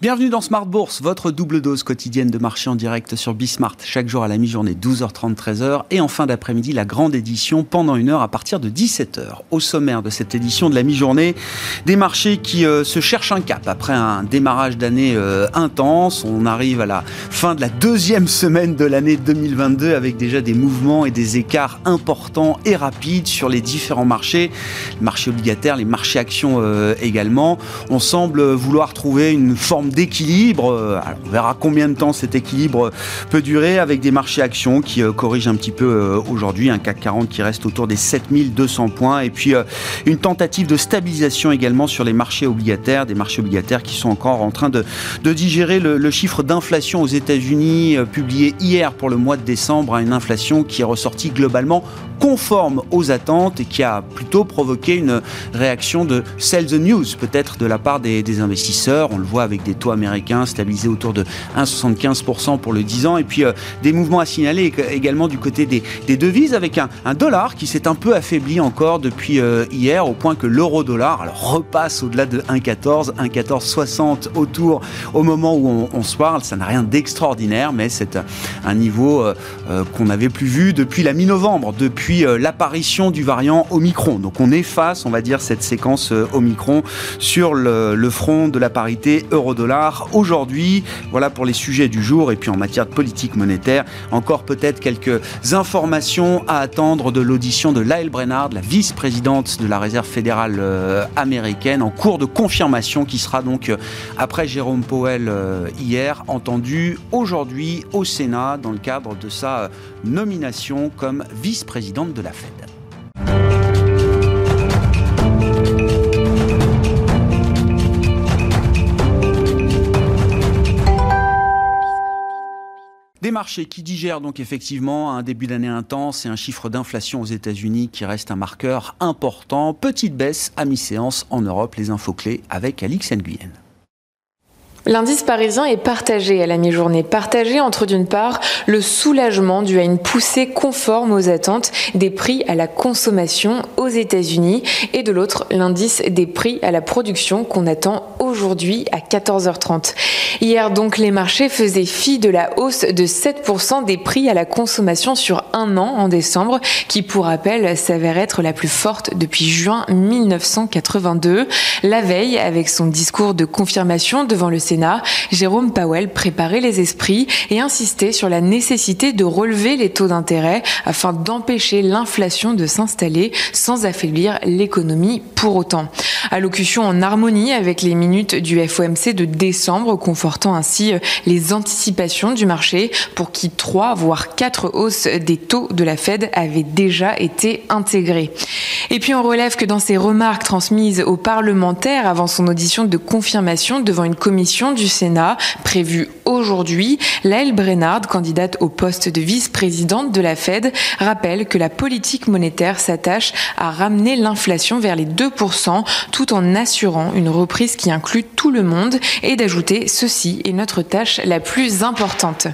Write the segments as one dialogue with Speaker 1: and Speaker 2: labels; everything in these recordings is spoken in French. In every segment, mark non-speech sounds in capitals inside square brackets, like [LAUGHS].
Speaker 1: Bienvenue dans Smart Bourse, votre double dose quotidienne de marché en direct sur Bismart, chaque jour à la mi-journée 12h30 13h et en fin d'après-midi la grande édition pendant une heure à partir de 17h. Au sommaire de cette édition de la mi-journée, des marchés qui euh, se cherchent un cap après un démarrage d'année euh, intense. On arrive à la fin de la deuxième semaine de l'année 2022 avec déjà des mouvements et des écarts importants et rapides sur les différents marchés, les marchés obligataires, les marchés actions euh, également. On semble vouloir trouver une forme d'équilibre. Euh, on verra combien de temps cet équilibre peut durer avec des marchés actions qui euh, corrigent un petit peu euh, aujourd'hui, un CAC 40 qui reste autour des 7200 points et puis une tentative de stabilisation également sur les marchés obligataires, des marchés obligataires qui sont encore en train de, digérer le, chiffre d'inflation aux États-Unis publié hier pour le mois de décembre, à une inflation qui est ressortie globalement conforme aux attentes et qui a plutôt provoqué une réaction de sell the news peut-être de la part des, investisseurs. On le voit avec des taux américains stabilisés autour de 1,75% pour le 10 ans. Et puis euh, des mouvements à signaler également du côté des, devises avec un, dollar qui s'est un peu affaibli encore depuis euh, hier au point que l'euro-dollar repasse au-delà de 1,14, 1,1460 autour au moment où on, se parle. Ça n'a rien d'extraordinaire, mais c'est un niveau euh, qu'on n'avait plus vu depuis la mi-novembre, depuis l'apparition du variant Omicron. Donc on efface, on va dire, cette séquence Omicron sur le, front de la parité euro-dollar aujourd'hui. Voilà pour les sujets du jour. Et puis en matière de politique monétaire, encore peut-être quelques informations à attendre de l'audition de Lyle Brennard, la vice-présidente de la Réserve fédérale euh, américaine, en cours de confirmation qui sera donc, euh, après Jérôme Powell euh, hier, entendu aujourd'hui au Sénat dans le cadre de sa nomination comme vice-présidente de la Fed. Des marchés qui digèrent donc effectivement un début d'année intense et un chiffre d'inflation aux États-Unis qui reste un marqueur important. Petite baisse à mi-séance en Europe, les infos clés avec Alix Nguyen.
Speaker 2: L'indice parisien est partagé à la mi-journée, partagé entre d'une part le soulagement dû à une poussée conforme aux attentes des prix à la consommation aux États-Unis et de l'autre l'indice des prix à la production qu'on attend aujourd'hui à 14h30. Hier donc les marchés faisaient fi de la hausse de 7% des prix à la consommation sur un an en décembre qui pour rappel s'avère être la plus forte depuis juin 1982. La veille avec son discours de confirmation devant le Jérôme Powell préparait les esprits et insistait sur la nécessité de relever les taux d'intérêt afin d'empêcher l'inflation de s'installer sans affaiblir l'économie pour autant. Allocution en harmonie avec les minutes du FOMC de décembre, confortant ainsi euh, les anticipations du marché pour qui trois voire quatre hausses des taux de la Fed avaient déjà été intégrées. Et puis on relève que dans ses remarques transmises aux parlementaires avant son audition de confirmation devant une commission du Sénat prévue aujourd'hui, Laëlle Brennard, candidate au poste de vice-présidente de la Fed, rappelle que la politique monétaire s'attache à ramener l'inflation vers les 2% tout en assurant une reprise qui inclut tout le monde et d'ajouter ceci est notre tâche la plus importante.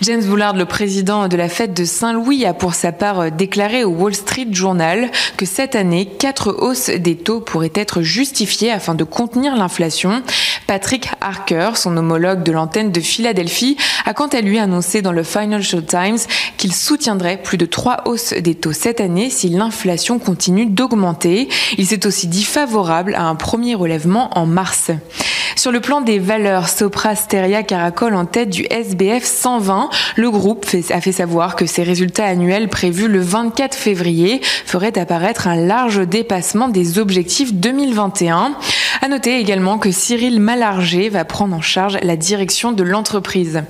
Speaker 2: James Bullard, le président de la Fed de Saint-Louis, a pour sa part déclaré au Wall Street Journal que cette année, quatre hausses des taux pourraient être justifiées afin de contenir l'inflation. Patrick son homologue de l'antenne de Philadelphie, a quant à lui annoncé dans le Financial Times qu'il soutiendrait plus de trois hausses des taux cette année si l'inflation continue d'augmenter. Il s'est aussi dit favorable à un premier relèvement en mars. Sur le plan des valeurs, Sopra Steria caracole en tête du SBF 120. Le groupe a fait savoir que ses résultats annuels prévus le 24 février feraient apparaître un large dépassement des objectifs 2021. À noter également que Cyril Malargé va prendre en charge la direction de l'entreprise.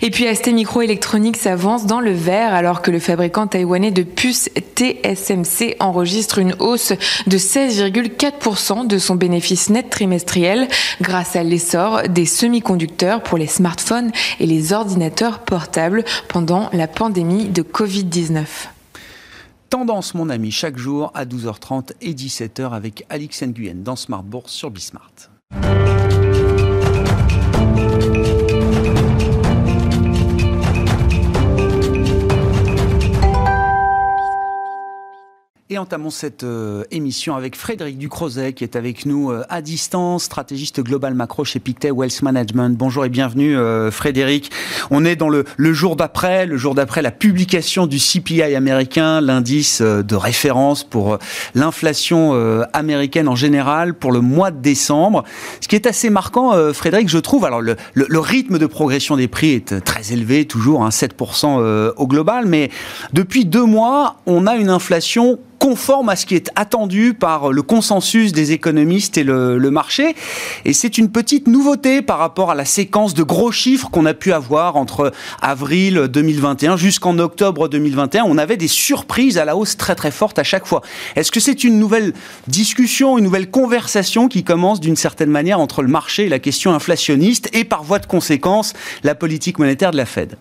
Speaker 2: Et puis ST Microelectronics s'avance dans le vert alors que le fabricant taïwanais de puces TSMC enregistre une hausse de 16,4% de son bénéfice net trimestriel grâce à l'essor des semi-conducteurs pour les smartphones et les ordinateurs portables pendant la pandémie de Covid-19.
Speaker 1: Tendance, mon ami, chaque jour à 12h30 et 17h avec Alix Nguyen dans Smart Bourse sur Bismart. Música Et entamons cette euh, émission avec Frédéric Ducrozet qui est avec nous euh, à distance, stratégiste global macro chez Pictet Wealth Management. Bonjour et bienvenue euh, Frédéric. On est dans le, jour d'après, le jour d'après la publication du CPI américain, l'indice de référence pour l'inflation américaine en général pour le mois de décembre. Ce qui est assez marquant, Frédéric, je trouve, alors le, le, le, rythme de progression des prix est très élevé, toujours hein, 7% au global, mais depuis deux mois, on a une inflation conforme à ce qui est attendu par le consensus des économistes et le, marché. Et c'est une petite nouveauté par rapport à la séquence de gros chiffres qu'on a pu avoir entre avril 2021 jusqu'en octobre 2021. On avait des surprises à la hausse très très fortes à chaque fois. Est-ce que c'est une nouvelle discussion, une nouvelle conversation qui commence d'une certaine manière entre le marché et la question inflationniste et par voie de conséquence la politique monétaire de la Fed?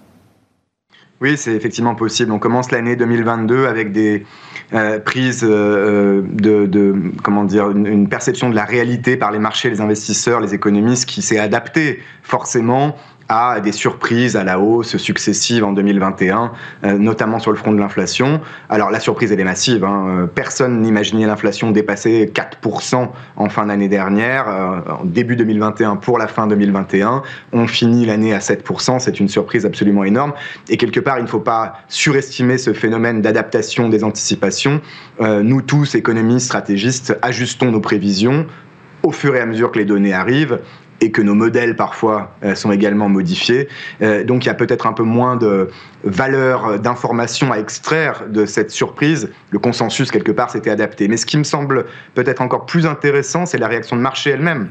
Speaker 3: Oui, c'est effectivement possible. On commence l'année 2022 avec des euh, prises euh, de, de, comment dire, une, une, perception de la réalité par les marchés, les investisseurs, les économistes qui s'est adapté forcément à des surprises à la hausse successives en 2021, euh, notamment sur le front de l'inflation. Alors la surprise, elle est massive. Hein. Euh, personne n'imaginait l'inflation dépasser 4% en fin d'année dernière, euh, début 2021 pour la fin 2021. On finit l'année à 7%, c'est une surprise absolument énorme. Et quelque part, il ne faut pas surestimer ce phénomène d'adaptation des anticipations. nous tous, économistes, stratégistes, ajustons nos prévisions au fur et à mesure que les données arrivent et que nos modèles parfois euh, sont également modifiés. Euh, donc il y a peut-être un peu moins de valeur d'information à extraire de cette surprise. Le consensus, quelque part, s'était adapté. Mais ce qui me semble peut-être encore plus intéressant, c'est la réaction de marché elle-même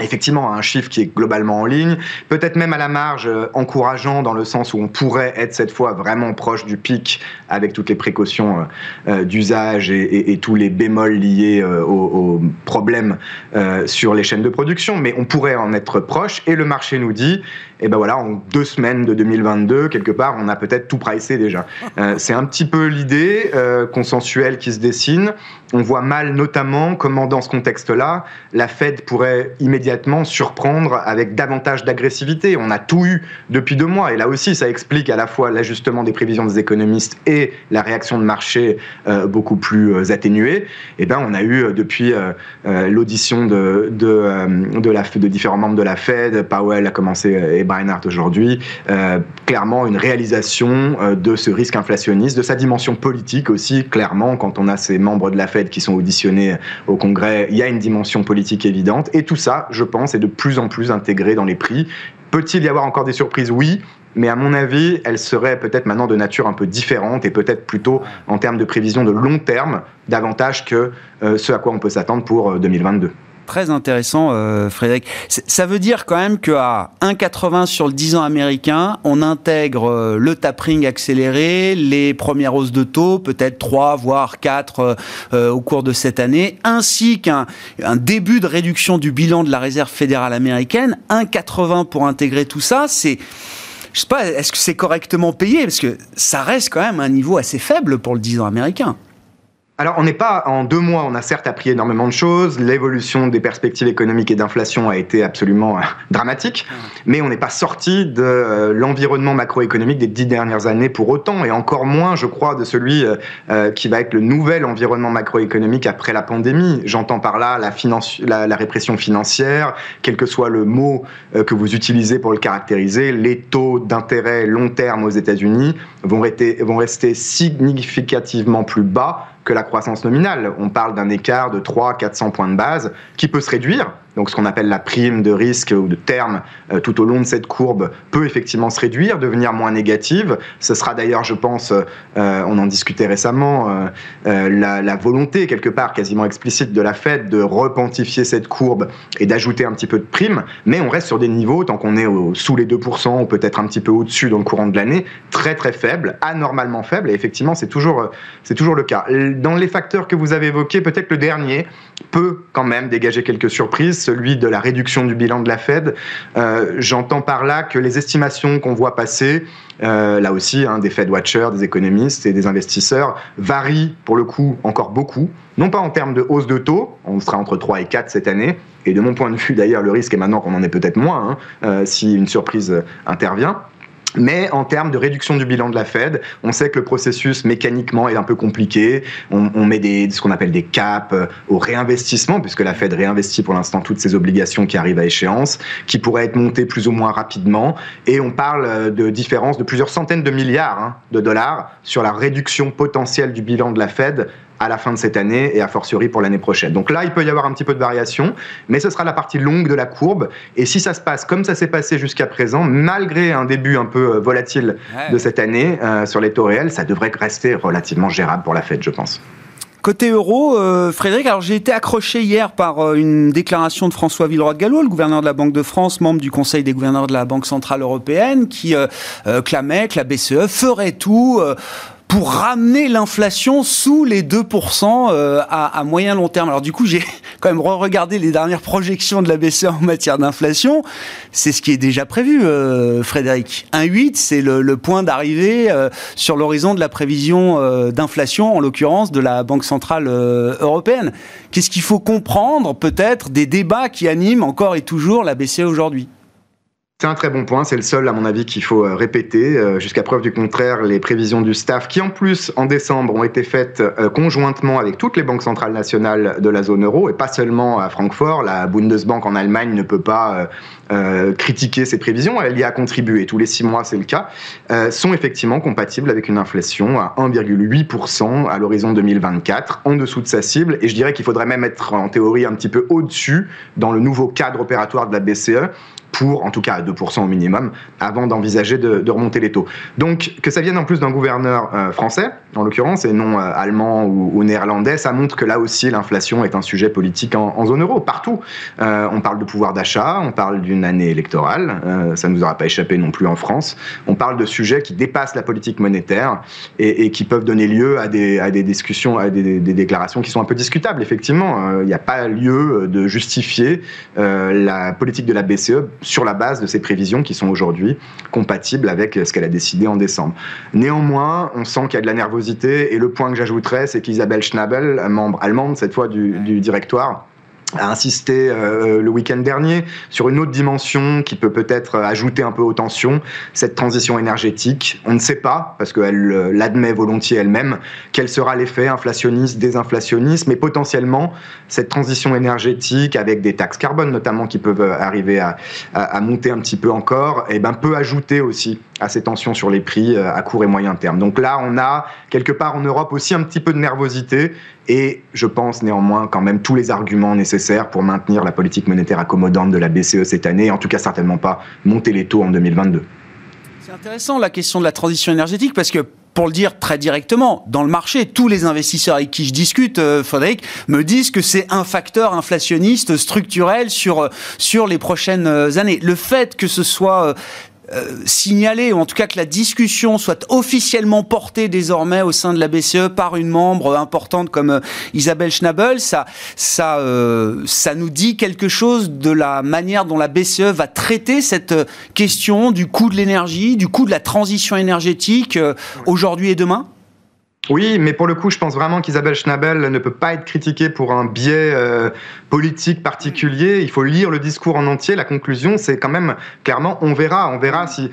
Speaker 3: effectivement un chiffre qui est globalement en ligne, peut-être même à la marge euh, encourageant dans le sens où on pourrait être cette fois vraiment proche du pic avec toutes les précautions euh, euh, d'usage et, tous les bémols liés aux, problèmes sur les chaînes de production, mais on pourrait en être proche et le marché nous dit, et ben voilà, en deux semaines de 2022, quelque part, on a peut-être tout pricé déjà. [LAUGHS] C'est un petit peu l'idée consensuelle qui se dessine. On voit mal notamment comment dans ce contexte-là, la Fed pourrait immédiatement surprendre avec davantage d'agressivité. On a tout eu depuis deux mois et là aussi ça explique à la fois l'ajustement des prévisions des économistes et la réaction de marché euh, beaucoup plus euh, atténuée. Et ben on a eu euh, depuis euh, euh, l'audition de de, euh, de, la, de différents membres de la Fed, Powell a commencé et Bernhardt aujourd'hui, clairement une réalisation de ce risque inflationniste, de sa dimension politique aussi clairement quand on a ces membres de la Fed qui sont auditionnés au Congrès, il y a une dimension politique évidente et tout ça je pense, est de plus en plus intégré dans les prix. Peut-il y avoir encore des surprises? Oui, mais à mon avis, elles seraient peut-être maintenant de nature un peu différente et peut-être plutôt en termes de prévision de long terme, davantage que euh, ce à quoi on peut s'attendre pour 2022. Euh,
Speaker 1: Très intéressant, euh, Frédéric. Ça veut dire quand même qu'à 1,80 sur le 10 ans américain, on intègre euh, le tapering accéléré, les premières hausses de taux, peut-être 3 voire 4 euh, au cours de cette année, ainsi qu'un un début de réduction du bilan de la réserve fédérale américaine. 1,80 pour intégrer tout ça, c'est je sais pas, est-ce que c'est correctement payé? Parce que ça reste quand même un niveau assez faible pour le 10 ans américain.
Speaker 3: Alors, on n'est pas en deux mois, on a certes appris énormément de choses. L'évolution des perspectives économiques et d'inflation a été absolument euh, dramatique, mais on n'est pas sorti de euh, l'environnement macroéconomique des dix dernières années pour autant, et encore moins, je crois, de celui euh, qui va être le nouvel environnement macroéconomique après la pandémie. J'entends par là la, finance, la, la, répression financière, quel que soit le mot que vous utilisez pour le caractériser, les taux d'intérêt long terme aux États-Unis vont rester significativement plus bas que la croissance nominale. On parle d'un écart de 300-400 points de base qui peut se réduire donc ce qu'on appelle la prime de risque ou de terme euh, tout au long de cette courbe peut effectivement se réduire, devenir moins négative. Ce sera d'ailleurs, je pense, euh, on en discutait récemment, euh, euh la, volonté quelque part quasiment explicite de la Fed de repentifier cette courbe et d'ajouter un petit peu de prime, mais on reste sur des niveaux, tant qu'on est sous les 2% ou peut-être un petit peu au-dessus dans le courant de l'année, très très faible, anormalement faible, et effectivement c'est toujours, c'est toujours le cas. Dans les facteurs que vous avez évoqués, peut-être le dernier peut quand même dégager quelques surprises celui de la réduction du bilan de la Fed. Euh, J'entends par là que les estimations qu'on voit passer, euh, là aussi, hein, des Fed watchers, des économistes et des investisseurs, varient pour le coup encore beaucoup. Non pas en termes de hausse de taux, on sera entre 3 et 4 cette année, et de mon point de vue d'ailleurs, le risque est maintenant qu'on en ait peut-être moins hein, euh, si une surprise intervient Mais en termes de réduction du bilan de la Fed, on sait que le processus mécaniquement est un peu compliqué. On, met des, ce qu'on appelle des caps euh, au réinvestissement, puisque la Fed réinvestit pour l'instant toutes ses obligations qui arrivent à échéance, qui pourraient être montées plus ou moins rapidement. Et on parle euh, de différences de plusieurs centaines de milliards hein, de dollars sur la réduction potentielle du bilan de la Fed à la fin de cette année et a fortiori pour l'année prochaine. Donc là, il peut y avoir un petit peu de variation, mais ce sera la partie longue de la courbe. Et si ça se passe comme ça s'est passé jusqu'à présent, malgré un début un peu euh, volatile de cette année euh, sur les taux réels, ça devrait rester relativement gérable pour la Fed, je pense.
Speaker 1: Côté euro, euh, Frédéric, alors j'ai été accroché hier par une déclaration de François Villeroy de Gallo, le gouverneur de la Banque de France, membre du Conseil des gouverneurs de la Banque centrale européenne, qui clamait que la BCE ferait tout pour ramener l'inflation sous les 2% euh, à, moyen long terme. Alors du coup, j'ai [LAUGHS] quand même re-regardé les dernières projections de la BCE en matière d'inflation. C'est ce qui est déjà prévu, euh, Frédéric. 1,8, c'est le, point d'arrivée euh, sur l'horizon de la prévision d'inflation, en l'occurrence de la Banque Centrale Européenne. Qu'est-ce qu'il faut comprendre peut-être des débats qui animent encore et toujours la BCE aujourd'hui?
Speaker 3: C'est un très bon point, c'est le seul à mon avis qu'il faut euh, répéter. Euh, jusqu'à preuve du contraire, les prévisions du staff, qui en plus en décembre ont été faites euh, conjointement avec toutes les banques centrales nationales de la zone euro, et pas seulement à Francfort, la Bundesbank en Allemagne ne peut pas critiquer ces prévisions, elle y a contribué, tous les six mois c'est le cas, sont effectivement compatibles avec une inflation à 1,8% à l'horizon 2024, en dessous de sa cible, et je dirais qu'il faudrait même être en théorie un petit peu au-dessus dans le nouveau cadre opératoire de la BCE pour, en tout cas à 2% au minimum, avant d'envisager de, remonter les taux. Donc que ça vienne en plus d'un gouverneur euh, français, en l'occurrence, et non euh, allemand ou, néerlandais, ça montre que là aussi l'inflation est un sujet politique en, zone euro, partout. Euh, on parle de pouvoir d'achat, on parle d'une année électorale, ça ne nous aura pas échappé non plus en France. On parle de sujets qui dépassent la politique monétaire et, qui peuvent donner lieu à des, discussions, à des, déclarations qui sont un peu discutables, effectivement. Il n'y a pas lieu de justifier la politique de la BCE sur la base de ces prévisions qui sont aujourd'hui compatibles avec ce qu'elle a décidé en décembre. Néanmoins, on sent qu'il y a de la nervosité et le point que j'ajouterais, c'est qu'Isabelle Schnabel, membre allemande cette fois du, du directoire, a insisté euh, le week-end dernier sur une autre dimension qui peut peut-être ajouter un peu aux tensions, cette transition énergétique. On ne sait pas, parce qu'elle euh, l'admet volontiers elle-même, quel sera l'effet inflationniste, désinflationniste, mais potentiellement cette transition énergétique avec des taxes carbone notamment qui peuvent arriver à, à, monter un petit peu encore, et eh ben peut ajouter aussi à ces tensions sur les prix euh, à court et moyen terme. Donc là, on a quelque part en Europe aussi un petit peu de nervosité et je pense néanmoins quand même tous les arguments nécessaires pour maintenir la politique monétaire accommodante de la BCE cette année, en tout cas certainement pas monter les taux en 2022.
Speaker 1: C'est intéressant la question de la transition énergétique parce que pour le dire très directement, dans le marché, tous les investisseurs avec qui je discute, euh, Frédéric, me disent que c'est un facteur inflationniste structurel sur, euh, sur les prochaines années. Le fait que ce soit euh, signaler, ou en tout cas que la discussion soit officiellement portée désormais au sein de la BCE par une membre importante comme euh, Isabelle Schnabel, ça, ça, euh, ça nous dit quelque chose de la manière dont la BCE va traiter cette question du coût de l'énergie, du coût de la transition énergétique aujourd'hui et demain?
Speaker 3: Oui, mais pour le coup, je pense vraiment qu'Isabelle Schnabel ne peut pas être critiquée pour un biais euh, politique particulier. Il faut lire le discours en entier. La conclusion, c'est quand même clairement, on verra, on verra si.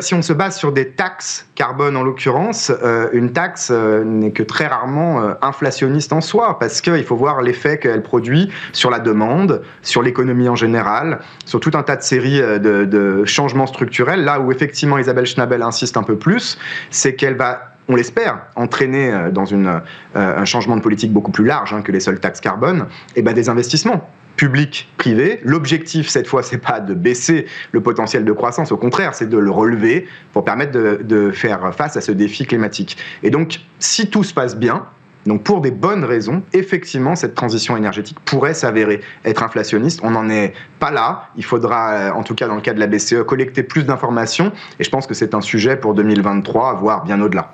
Speaker 3: Si on se base sur des taxes carbone en l'occurrence, euh, une taxe euh, n'est que très rarement inflationniste en soi, parce qu'il faut voir l'effet qu'elle produit sur la demande, sur l'économie en général, sur tout un tas de séries de, de changements structurels. Là où effectivement Isabelle Schnabel insiste un peu plus, c'est qu'elle va on l'espère, entraîner euh, dans euh, un changement de politique beaucoup plus large hein, que les seules taxes carbone, et eh ben des investissements publics, privés. L'objectif, cette fois, c'est pas de baisser le potentiel de croissance, au contraire, c'est de le relever pour permettre de, de, faire face à ce défi climatique. Et donc, si tout se passe bien, donc pour des bonnes raisons, effectivement, cette transition énergétique pourrait s'avérer être inflationniste. On n'en est pas là. Il faudra, euh, en tout cas dans le cas de la BCE, collecter plus d'informations. Et je pense que c'est un sujet pour 2023, voire bien au-delà.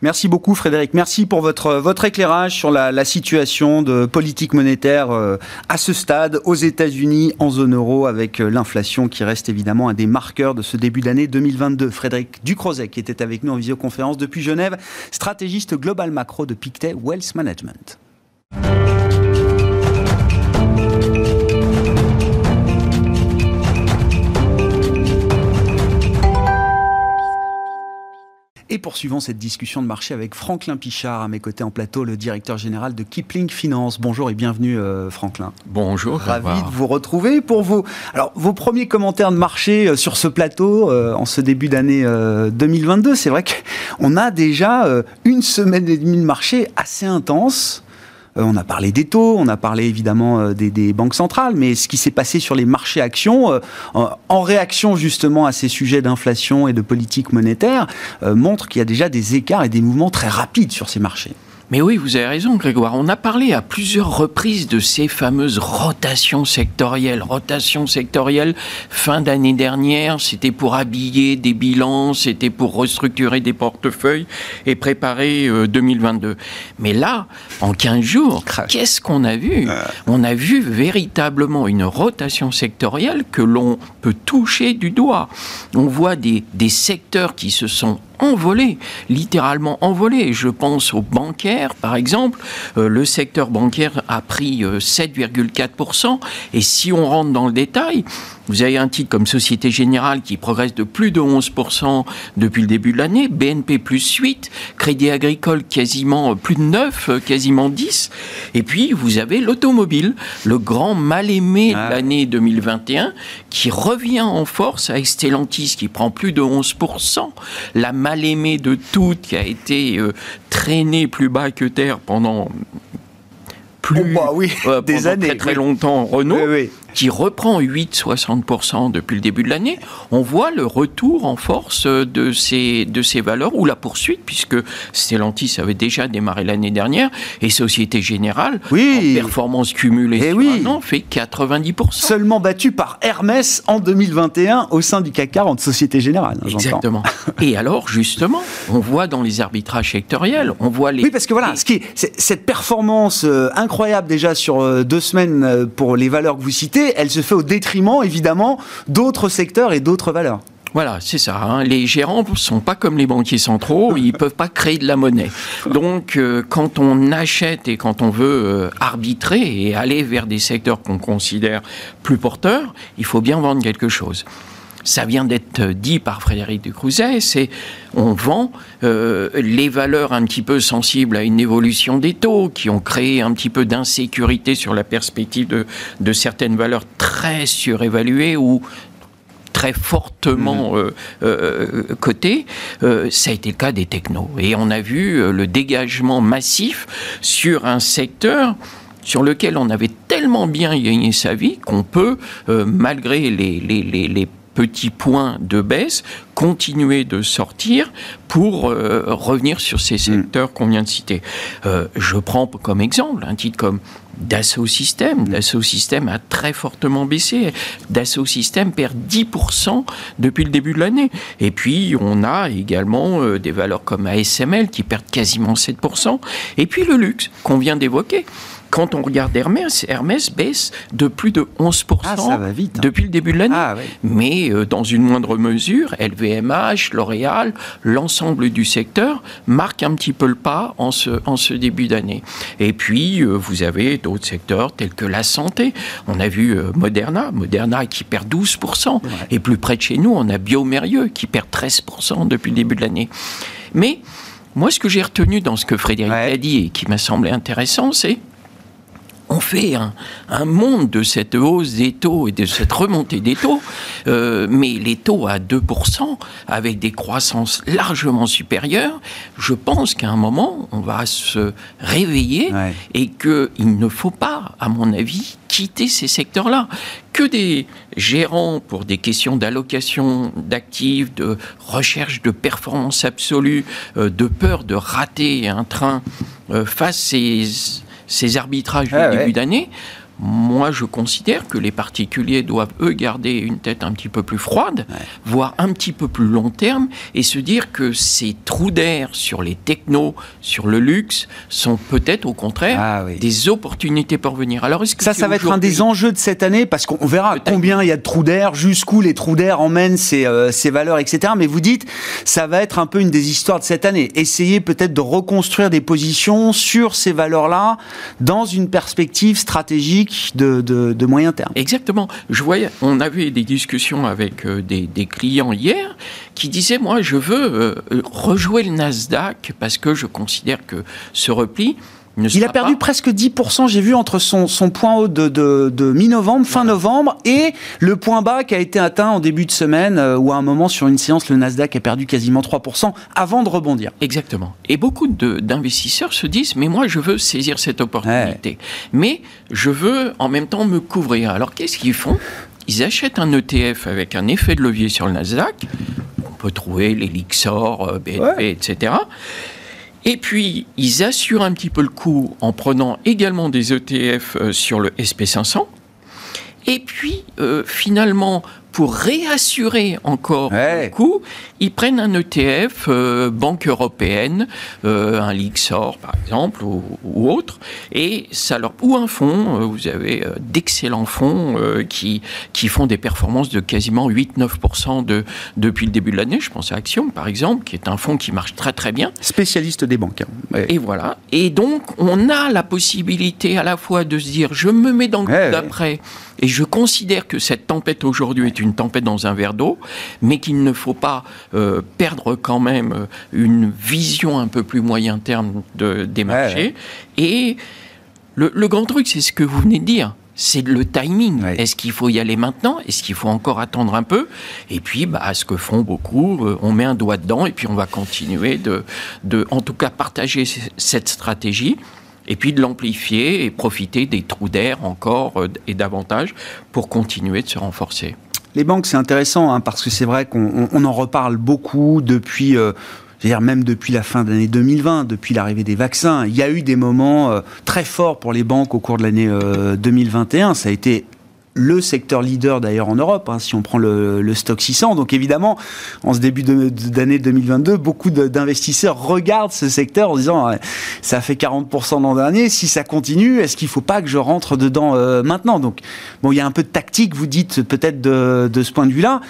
Speaker 1: Merci beaucoup Frédéric. Merci pour votre, votre éclairage sur la, situation de politique monétaire euh, à ce stade aux États-Unis, en zone euro, avec euh, l'inflation qui reste évidemment un des marqueurs de ce début d'année 2022. Frédéric Ducrozet qui était avec nous en visioconférence depuis Genève, stratégiste global macro de Pictet Wealth Management. Et poursuivons cette discussion de marché avec Franklin Pichard, à mes côtés en plateau, le directeur général de Kipling Finance. Bonjour et bienvenue euh, Franklin.
Speaker 4: Bonjour.
Speaker 1: Ravi de vous retrouver pour vous. Alors, vos premiers commentaires de marché euh, sur ce plateau euh, en ce début d'année 2022, c'est vrai qu'on a déjà une semaine et demie de marché assez intense. Euh, on a parlé des taux, on a parlé évidemment euh, des, banques centrales, mais ce qui s'est passé sur les marchés actions, euh, en réaction justement à ces sujets d'inflation et de politique monétaire, montre qu'il y a déjà des écarts et des mouvements très rapides sur ces marchés.
Speaker 4: Mais oui, vous avez raison, Grégoire. On a parlé à plusieurs reprises de ces fameuses rotations sectorielles. Rotations sectorielles, fin d'année dernière, c'était pour habiller des bilans, c'était pour restructurer des portefeuilles et préparer 2022. Euh, Mais là, en 15 jours, qu'est-ce qu'on a vu? On a vu véritablement une rotation sectorielle que l'on peut toucher du doigt. On voit des, des secteurs qui se sont envolé, littéralement envolé. Je pense aux bancaires, par exemple. Euh, le secteur bancaire a pris 7,4%. Euh, et si on rentre dans le détail, vous avez un titre comme Société Générale qui progresse de plus de 11% depuis le début de l'année, BNP plus 8, Crédit Agricole quasiment plus de 9, quasiment 10. Et puis vous avez l'automobile, le grand mal-aimé de ah l'année 2021 qui revient en force avec Stellantis qui prend plus de 11%, la mal-aimée de toutes qui a été euh, traînée plus bas que terre pendant plus
Speaker 1: oh, bah oui,
Speaker 4: euh, des années, très, très longtemps Renault. Oui, qui reprend 8-60% depuis le début de l'année, on voit le retour en force de ces, de ces valeurs ou la poursuite, puisque Stellantis avait déjà démarré l'année dernière et Société Générale,
Speaker 1: oui.
Speaker 4: en performance cumulée
Speaker 1: et
Speaker 4: sur
Speaker 1: oui.
Speaker 4: un an, fait 90%.
Speaker 1: Seulement battu par Hermès en 2021 au sein du CAC 40, Société Générale.
Speaker 4: Exactement. [LAUGHS] et alors, justement, on voit dans les arbitrages sectoriels, on voit les...
Speaker 1: Oui, parce que voilà, ce qui cette performance euh, incroyable déjà sur euh, deux semaines euh, pour les valeurs que vous citez, elle se fait au détriment, évidemment, d'autres secteurs et d'autres valeurs.
Speaker 4: Voilà, c'est ça. Hein. Les gérants ne sont pas comme les banquiers centraux, [LAUGHS] ils ne peuvent pas créer de la monnaie. Donc, euh, quand on achète et quand on veut euh, arbitrer et aller vers des secteurs qu'on considère plus porteurs, il faut bien vendre quelque chose ça vient d'être dit par Frédéric de Crouzet, c'est on vend euh, les valeurs un petit peu sensibles à une évolution des taux, qui ont créé un petit peu d'insécurité sur la perspective de, de certaines valeurs très surévaluées ou très fortement mmh. euh, euh, cotées, ça a été le cas des technos. Et on a vu le dégagement massif sur un secteur sur lequel on avait tellement bien gagné sa vie qu'on peut, malgré les, les, les, les petits points de baisse, continuer de sortir pour euh, revenir sur ces mm. secteurs qu'on vient de citer. Euh, je prends comme exemple un titre comme Dassault Systèmes. Mm. Dassault Systèmes a très fortement baissé. Dassault Systèmes perd 10% depuis le début de l'année. Et puis, on a également euh, des valeurs comme ASML qui perdent quasiment 7%. Et puis, le luxe qu'on vient d'évoquer quand on regarde Hermès, Hermès baisse de plus de 11%
Speaker 1: ah, ça va vite,
Speaker 4: hein. depuis le début de l'année. Ah, Mais euh, dans une moindre mesure, LVMH, L'Oréal, l'ensemble du secteur marque un petit peu le pas en ce, en ce début d'année. Et puis, euh, vous avez d'autres secteurs tels que la santé. On a vu euh, Moderna, Moderna qui perd 12%. Et plus près de chez nous, on a Biomérieux qui perd 13% depuis le début de l'année. Mais moi, ce que j'ai retenu dans ce que Frédéric a dit et qui m'a semblé intéressant, c'est on fait un, monde de cette hausse des taux et de cette remontée des taux, euh, mais les taux à 2%, avec des croissances largement supérieures, je pense qu'à un moment, on va se réveiller et qu'il ne faut pas, à mon avis, quitter ces secteurs-là. Que des gérants, pour des questions d'allocation d'actifs, de recherche de performance absolue, euh, de peur de rater un train, euh, fassent ces ces arbitrages du ah début d'année, moi, je considère que les particuliers doivent, eux, garder une tête un petit peu plus froide, voire un petit peu plus long terme, et se dire que ces trous d'air sur les technos, sur le luxe, sont peut-être au contraire ah des opportunités pour venir.
Speaker 1: Alors, est-ce que ça, ça va être un des enjeux de cette année, parce qu'on verra combien il y a de trous d'air, jusqu'où les trous d'air emmènent ces, euh, ces valeurs, etc. Mais vous dites, ça va être un peu une des histoires de cette année. Essayer peut-être de reconstruire des positions sur ces valeurs-là dans une perspective stratégique de, moyen terme.
Speaker 4: Exactement. Je voyais, on avait des discussions avec euh, des, clients hier qui disaient, moi, je veux rejouer le Nasdaq parce que je considère que ce repli,
Speaker 1: il a perdu presque 10%, j'ai vu, entre son, point haut de, mi-novembre, fin novembre, et le point bas qui a été atteint en début de semaine, euh, où à un moment, sur une séance, le Nasdaq a perdu quasiment 3% avant de rebondir.
Speaker 4: Exactement. Et beaucoup d'investisseurs se disent, mais moi, je veux saisir cette opportunité. Mais je veux en même temps me couvrir. Alors, qu'est-ce qu'ils font? Ils achètent un ETF avec un effet de levier sur le Nasdaq. On peut trouver l'Elixor, euh, BNP, etc. Et puis, ils assurent un petit peu le coup en prenant également des ETF euh, sur le SP500. Et puis, euh, finalement, pour réassurer encore le coup, ils prennent un ETF, euh, Banque européenne, euh, un Lixor par exemple, ou, autre, et ça leur ou un fonds. Vous avez d'excellents fonds qui qui font des performances de quasiment 8-9% de depuis le début de l'année. Je pense à Action par exemple, qui est un fonds qui marche très très bien.
Speaker 1: Spécialiste des banques.
Speaker 4: Hein. Et voilà. Et donc on a la possibilité à la fois de se dire, je me mets dans le coup d'après, et je considère que cette tempête aujourd'hui est une tempête dans un verre d'eau, mais qu'il ne faut pas euh, perdre quand même euh, une vision un peu plus moyen terme de, des marchés. Et le, grand truc, c'est ce que vous venez de dire. C'est le timing. Est-ce qu'il faut y aller maintenant? Est-ce qu'il faut encore attendre un peu? Et puis, bah, ce que font beaucoup, euh, on met un doigt dedans et puis on va continuer de, de en tout cas, partager cette stratégie et puis de l'amplifier et profiter des trous d'air encore et davantage pour continuer de se renforcer.
Speaker 1: Les banques, c'est intéressant hein, parce que c'est vrai qu'on en reparle beaucoup depuis. Euh, dire même depuis la fin de l'année 2020, depuis l'arrivée des vaccins, il y a eu des moments euh, très forts pour les banques au cours de l'année 2021. Euh, Ça a été le secteur leader d'ailleurs en Europe, hein, si on prend le, stock 600. Donc évidemment, en ce début d'année 2022, beaucoup d'investisseurs regardent ce secteur en disant ça fait 40% l'an dernier, si ça continue, est-ce qu'il ne faut pas que je rentre dedans euh, maintenant? Donc bon, il y a un peu de tactique, vous dites peut-être de, de ce point de vue-là.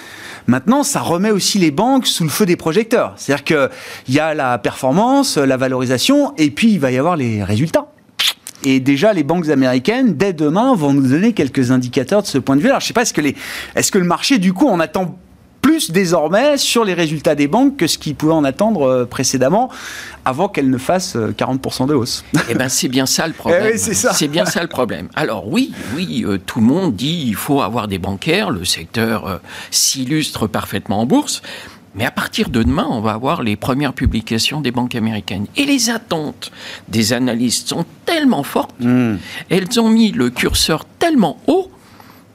Speaker 1: Maintenant, ça remet aussi les banques sous le feu des projecteurs. C'est-à-dire qu'il y a la performance, la valorisation, et puis il va y avoir les résultats. Et déjà, les banques américaines, dès demain, vont nous donner quelques indicateurs de ce point de vue. Alors, je ne sais pas, est-ce que, les, est-ce que le marché, du coup, on attend plus désormais sur les résultats des banques que ce qu'il pouvait en attendre euh, précédemment avant qu'elles ne fassent 40% euh, de hausse?
Speaker 4: Eh bien, c'est bien ça le [LAUGHS] problème.
Speaker 1: Eh c'est
Speaker 4: bien ça le problème. Alors oui, oui, euh, tout le monde dit il faut avoir des bancaires, le secteur s'illustre parfaitement en bourse. Mais à partir de demain, on va avoir les premières publications des banques américaines. Et les attentes des analystes sont tellement fortes, hmm. elles ont mis le curseur tellement haut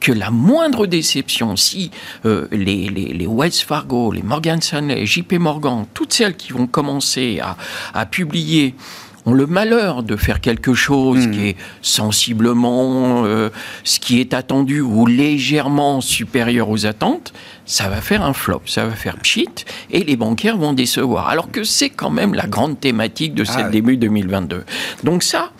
Speaker 4: que la moindre déception, si euh, les, les, Wells Fargo, les Morgan Stanley, JP Morgan, toutes celles qui vont commencer à, publier ont le malheur de faire quelque chose hmm. qui est sensiblement euh, ce qui est attendu ou légèrement supérieur aux attentes, ça va faire un flop, ça va faire pchit, et les bancaires vont décevoir. Alors que c'est quand même la grande thématique de ce ah début 2022. Donc ça,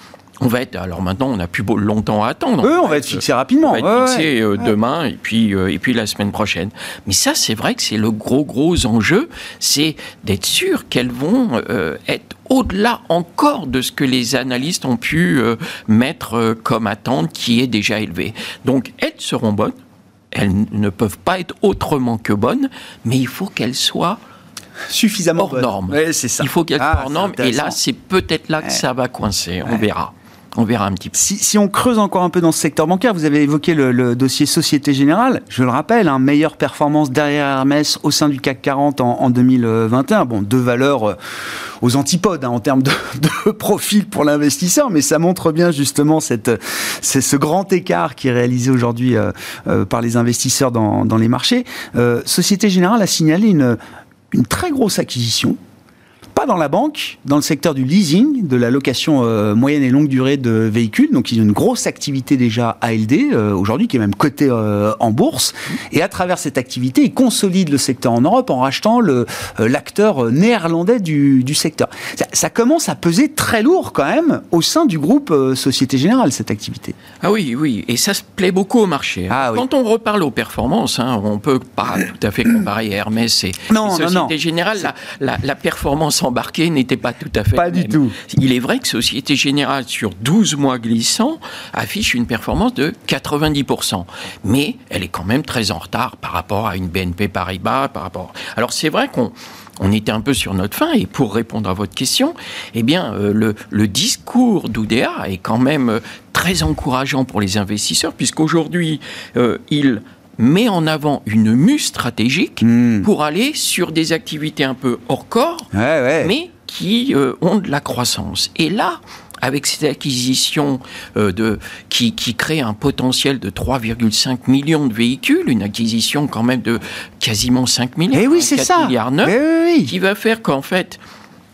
Speaker 4: on va être. Alors maintenant, on n'a plus longtemps à attendre.
Speaker 1: on va être fixé rapidement.
Speaker 4: On va être fixé euh, demain et puis euh, et puis la semaine prochaine. Mais ça, c'est vrai que c'est le gros gros enjeu, c'est d'être sûr qu'elles vont euh, être au-delà encore de ce que les analystes ont pu mettre comme attente, qui est déjà élevé. Donc, elles seront bonnes elles ne peuvent pas être autrement que bonnes, mais il faut qu'elles soient
Speaker 1: suffisamment
Speaker 4: hors normes.
Speaker 1: ça.
Speaker 4: Il faut qu'elles soient ah, hors normes, et là, c'est peut-être là que ça va coincer. On verra. On verra un petit peu.
Speaker 1: Si, on creuse encore un peu dans ce secteur bancaire, vous avez évoqué le, dossier Société Générale. Je le rappelle, hein, meilleure performance derrière Hermès au sein du CAC 40 en, 2021. Bon, deux valeurs euh, aux antipodes hein, en termes de, [LAUGHS] profil pour l'investisseur, mais ça montre bien justement ce grand écart qui est réalisé aujourd'hui euh, euh, par les investisseurs dans, les marchés. Société Générale a signalé une très grosse acquisition pas dans la banque, dans le secteur du leasing, de la location euh, moyenne et longue durée de véhicules. Donc, ils ont une grosse activité déjà ALD euh, aujourd'hui, qui est même cotée euh, en bourse. Et à travers cette activité, ils consolident le secteur en Europe en rachetant l'acteur néerlandais du, du secteur. Ça, commence à peser très lourd quand même au sein du groupe Société Générale cette activité.
Speaker 4: Ah oui, oui, et ça se plaît beaucoup au marché. Hein. Ah Quand on reparle aux performances, hein, on peut pas tout à fait comparer Hermès et, Société Générale. La, la, la performance en embarqué n'était pas tout à fait.
Speaker 1: Pas du tout.
Speaker 4: Il est vrai que Société Générale, sur 12 mois glissants, affiche une performance de 90%. Mais elle est quand même très en retard par rapport à une BNP Paribas. Par rapport... Alors c'est vrai qu'on on était un peu sur notre fin. Et pour répondre à votre question, eh bien, euh, le, discours d'Oudéa est quand même euh, très encourageant pour les investisseurs, puisqu'aujourd'hui, euh, il met en avant une mue stratégique hmm. pour aller sur des activités un peu hors corps, mais qui ont de la croissance. Et là, avec cette acquisition euh, de, qui, qui, crée un potentiel de 3,5 millions de véhicules, une acquisition quand même de quasiment 5 milliards,
Speaker 1: et oui, c'est ça.
Speaker 4: milliards 9,
Speaker 1: oui.
Speaker 4: qui va faire qu'en fait,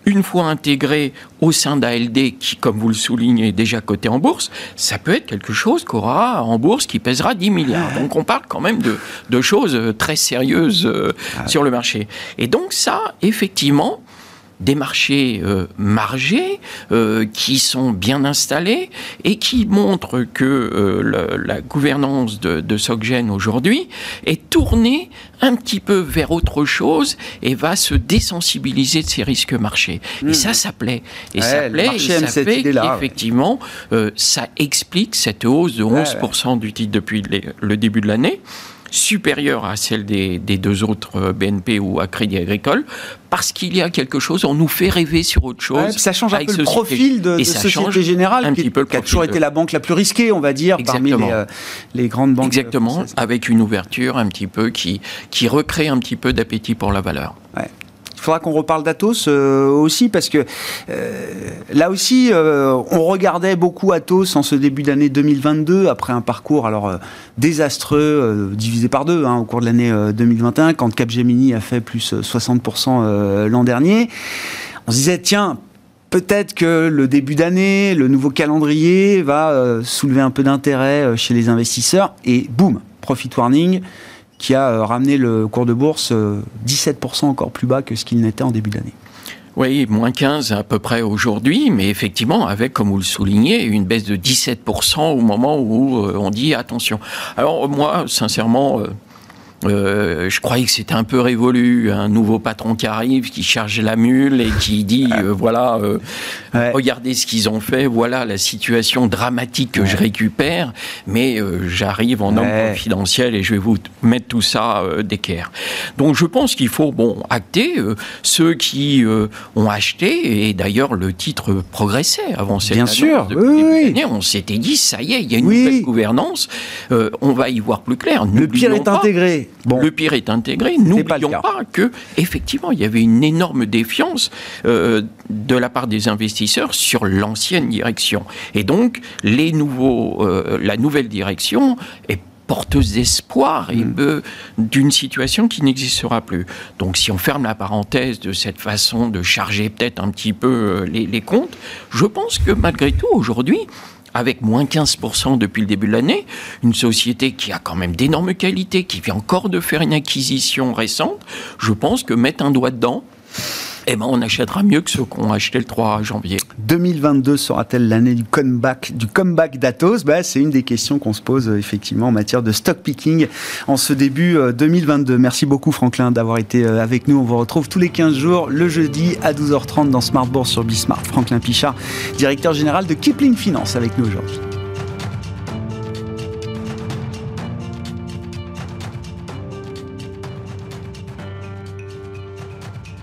Speaker 4: une fois intégré au sein d'ALD, qui, comme vous le soulignez, est déjà coté en bourse, ça peut être quelque chose qu'aura en bourse qui pèsera 10 milliards. Donc on parle quand même de, de choses très sérieuses euh, ah sur le marché. Et donc ça, effectivement, des marchés euh, margés euh, qui sont bien installés et qui montrent que euh, la gouvernance de, de Soggen aujourd'hui est tournée un petit peu vers autre chose et va se désensibiliser de ces risques marchés. Et hmm. ça, ça plaît. Et ça plaît, et ça fait qu'effectivement, ça explique cette hausse de 11% du titre depuis le début de l'année supérieure à celle des, deux autres euh, BNP ou à Crédit Agricole, parce qu'il y a quelque chose, on nous fait rêver sur autre chose.
Speaker 1: ça change un peu le profil de, de Société Générale, un qui, petit peu qui a toujours été la banque la plus risquée, on va dire, parmi les, euh, les, grandes banques.
Speaker 4: Exactement, avec une ouverture un petit peu qui, qui recrée un petit peu d'appétit pour la valeur.
Speaker 1: Ouais. Il faudra qu'on reparle d'Atos euh, aussi, parce que euh, là aussi, euh, on regardait beaucoup Atos en ce début d'année 2022, après un parcours alors désastreux, divisé par deux hein, au cours de l'année 2021, quand Capgemini a fait plus 60% l'an dernier. On se disait, tiens, peut-être que le début d'année, le nouveau calendrier va soulever un peu d'intérêt chez les investisseurs, et boum, profit warning qui a euh, ramené le cours de bourse 17% euh, encore plus bas que ce qu'il n'était en début d'année.
Speaker 4: Oui, moins 15 à peu près aujourd'hui, mais effectivement avec, comme vous le soulignez, une baisse de 17% au moment où euh, on dit attention. Alors moi, sincèrement, euh, je croyais que c'était un peu révolu, un nouveau patron qui arrive, qui charge la mule et qui dit [LAUGHS] euh, voilà, euh, regardez ce qu'ils ont fait, voilà la situation dramatique que je récupère, mais j'arrive en homme confidentiel et je vais vous mettre tout ça d'équerre. Donc je pense qu'il faut bon acter ceux qui ont acheté et d'ailleurs le titre progressait avant cette
Speaker 1: Bien sûr,
Speaker 4: oui, on s'était dit ça y est, il y a une nouvelle gouvernance, on va y voir plus clair.
Speaker 1: Le pire est intégré.
Speaker 4: Le pire est intégré. N'oublions pas, pas, que effectivement il y avait une énorme défiance euh, de la part des investisseurs sur l'ancienne direction. Et donc les nouveaux, euh, la nouvelle direction est porteuse d'espoir et mm. d'une situation qui n'existera plus. Donc si on ferme la parenthèse de cette façon de charger peut-être un petit peu euh, les, les comptes, je pense que malgré tout aujourd'hui, avec moins 15% depuis le début de l'année, une société qui a quand même d'énormes qualités, qui vient encore de faire une acquisition récente, je pense que mettre un doigt dedans, eh ben, on achètera mieux que ceux qu'on a acheté le 3 janvier.
Speaker 1: 2022 sera-t-elle l'année du comeback, du comeback d'Atos? Bah, C'est une des questions qu'on se pose effectivement en matière de stock picking en ce début 2022. Euh, Merci beaucoup Franklin d'avoir été euh, avec nous. On vous retrouve tous les 15 jours le jeudi à 12h30 dans Smart Bourse sur Bismart. Franklin Pichard, directeur général de Kipling Finance avec nous aujourd'hui.